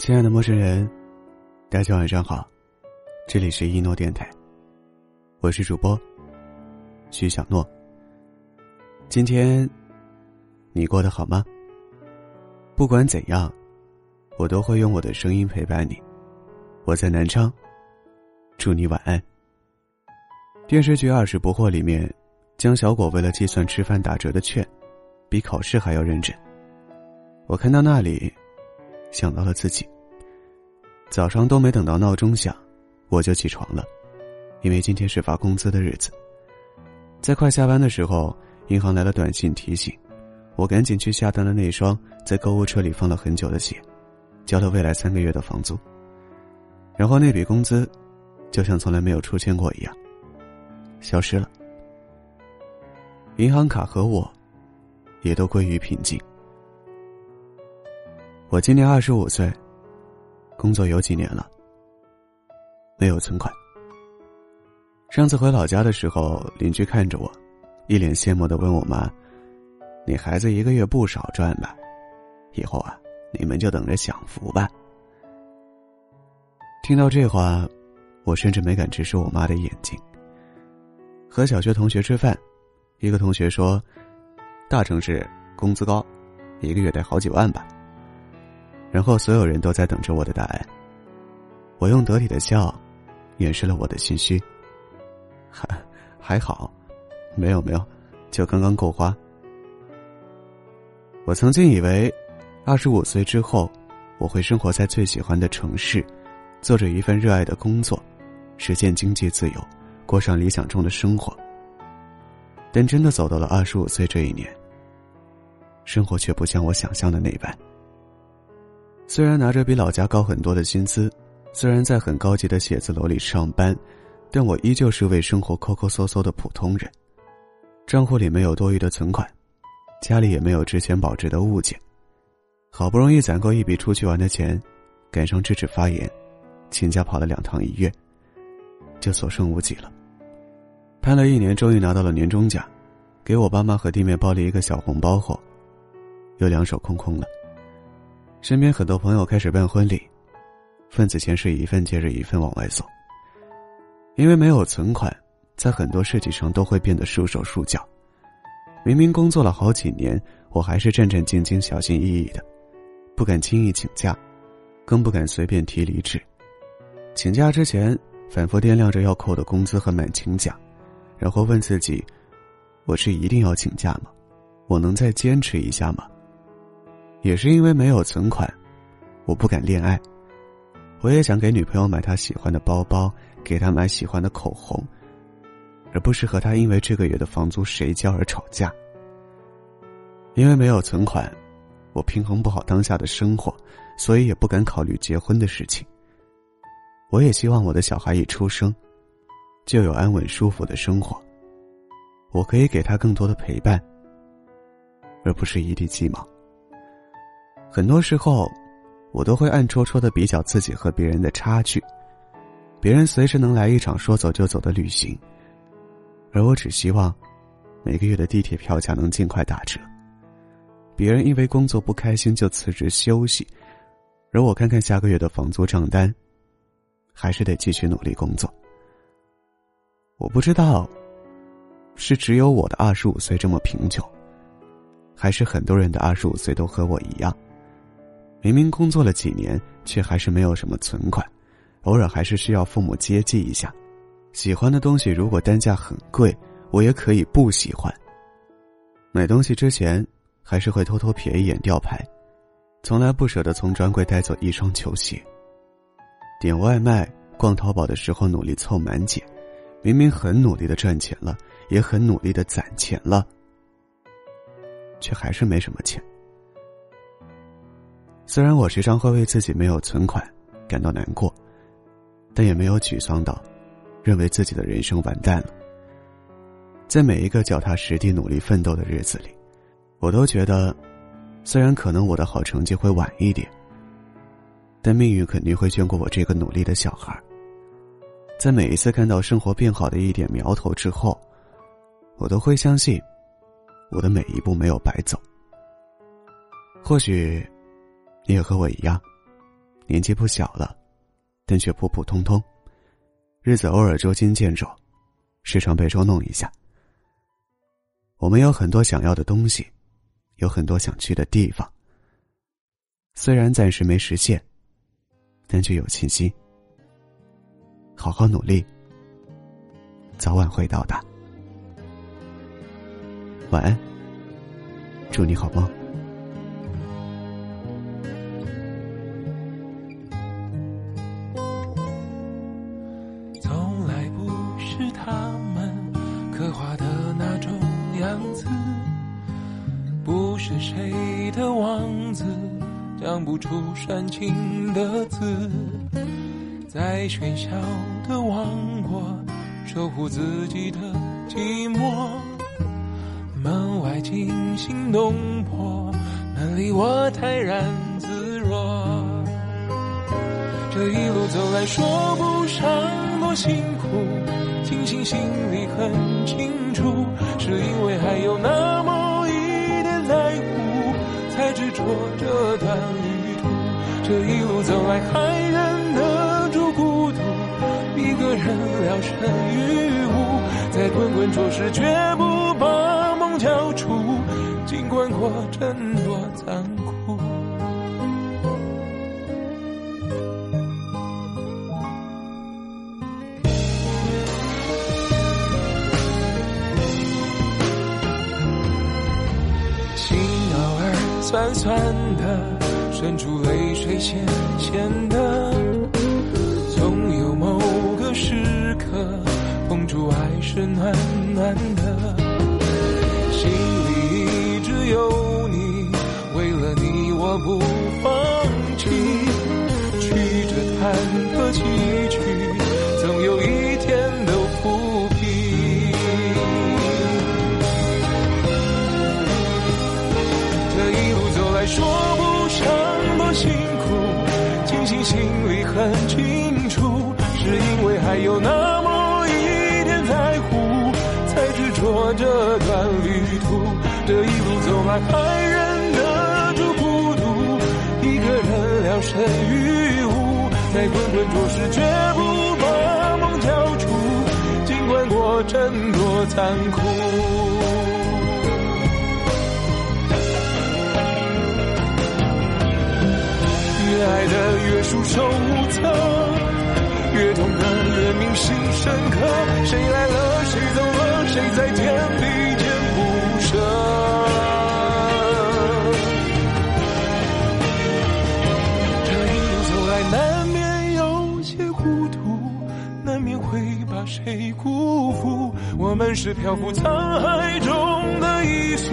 亲爱的陌生人，大家晚上好，这里是一诺电台，我是主播徐小诺。今天你过得好吗？不管怎样，我都会用我的声音陪伴你。我在南昌，祝你晚安。电视剧《二十不惑》里面，江小果为了计算吃饭打折的券，比考试还要认真。我看到那里。想到了自己。早上都没等到闹钟响，我就起床了，因为今天是发工资的日子。在快下班的时候，银行来了短信提醒，我赶紧去下单了那双在购物车里放了很久的鞋，交了未来三个月的房租。然后那笔工资，就像从来没有出现过一样，消失了。银行卡和我，也都归于平静。我今年二十五岁，工作有几年了，没有存款。上次回老家的时候，邻居看着我，一脸羡慕的问我妈：“你孩子一个月不少赚吧？以后啊，你们就等着享福吧。”听到这话，我甚至没敢直视我妈的眼睛。和小学同学吃饭，一个同学说：“大城市工资高，一个月得好几万吧。”然后所有人都在等着我的答案。我用得体的笑，掩饰了我的心虚。还还好，没有没有，就刚刚够花。我曾经以为，二十五岁之后，我会生活在最喜欢的城市，做着一份热爱的工作，实现经济自由，过上理想中的生活。但真的走到了二十五岁这一年，生活却不像我想象的那般。虽然拿着比老家高很多的薪资，虽然在很高级的写字楼里上班，但我依旧是为生活抠抠搜搜的普通人。账户里没有多余的存款，家里也没有值钱保值的物件。好不容易攒够一笔出去玩的钱，赶上智齿发炎，请假跑了两趟医院，就所剩无几了。盼了一年，终于拿到了年终奖，给我爸妈和弟妹包了一个小红包后，又两手空空了。身边很多朋友开始办婚礼，份子钱是一份接着一份往外送。因为没有存款，在很多事情上都会变得束手束脚。明明工作了好几年，我还是战战兢兢、小心翼翼的，不敢轻易请假，更不敢随便提离职。请假之前，反复掂量着要扣的工资和满勤奖，然后问自己：我是一定要请假吗？我能再坚持一下吗？也是因为没有存款，我不敢恋爱。我也想给女朋友买她喜欢的包包，给她买喜欢的口红，而不是和她因为这个月的房租谁交而吵架。因为没有存款，我平衡不好当下的生活，所以也不敢考虑结婚的事情。我也希望我的小孩一出生，就有安稳舒服的生活。我可以给他更多的陪伴，而不是一地鸡毛。很多时候，我都会暗戳戳的比较自己和别人的差距。别人随时能来一场说走就走的旅行，而我只希望每个月的地铁票价能尽快打折。别人因为工作不开心就辞职休息，而我看看下个月的房租账单，还是得继续努力工作。我不知道，是只有我的二十五岁这么贫穷，还是很多人的二十五岁都和我一样。明明工作了几年，却还是没有什么存款，偶尔还是需要父母接济一下。喜欢的东西如果单价很贵，我也可以不喜欢。买东西之前，还是会偷偷瞥一眼吊牌，从来不舍得从专柜带走一双球鞋。点外卖、逛淘宝的时候努力凑满减，明明很努力的赚钱了，也很努力的攒钱了，却还是没什么钱。虽然我时常会为自己没有存款感到难过，但也没有沮丧到，认为自己的人生完蛋了。在每一个脚踏实地、努力奋斗的日子里，我都觉得，虽然可能我的好成绩会晚一点，但命运肯定会眷顾我这个努力的小孩。在每一次看到生活变好的一点苗头之后，我都会相信，我的每一步没有白走。或许。你也和我一样，年纪不小了，但却普普通通，日子偶尔捉襟见肘，时常被捉弄一下。我们有很多想要的东西，有很多想去的地方。虽然暂时没实现，但却有信心。好好努力，早晚会到达。晚安，祝你好梦。的王子。讲不出煽情的字，在喧嚣的王国守护自己的寂寞。门外惊心动魄，门里我泰然自若。这一路走来，说不上多辛苦，庆幸心里很清楚，是因为还有那么，我这段旅途。这一路走来，还忍得住孤独，一个人聊胜于无，在滚滚浊世绝不把梦交出，尽管过程多残酷。酸酸的。渗出泪水，咸咸的。总有某个时刻，碰触爱是暖暖的。心里一直有你，为了你我不说不上多。辛苦，庆幸心里很清楚，是因为还有那么一点在乎，才执着这段旅途。这一路走来，还忍得住孤独，一个人聊胜于无，在滚滚浊世绝不把梦交出，尽管过程多残酷。爱的越束手无策，越痛的越铭心深刻。谁来了，谁走了，谁在天地间不舍？这一路走来，难免有些糊涂，难免会把谁辜负。我们是漂浮沧海中的一粟，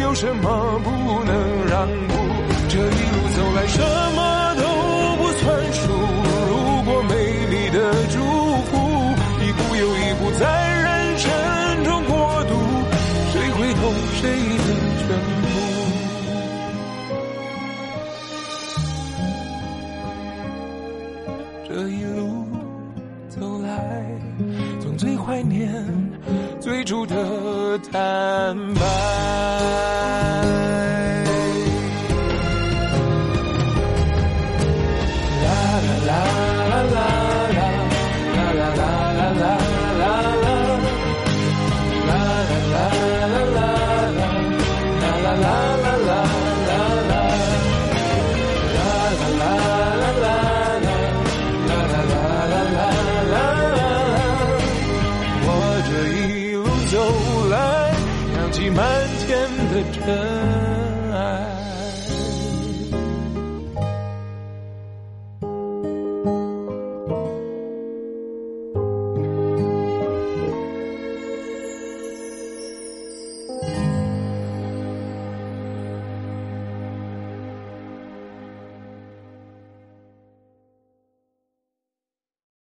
有什么不能让步？这一路走来，什么都不算数。如果美丽的祝福，一步又一步在人生中过渡，谁会懂谁的全部？这一路走来，总最怀念最初的坦白。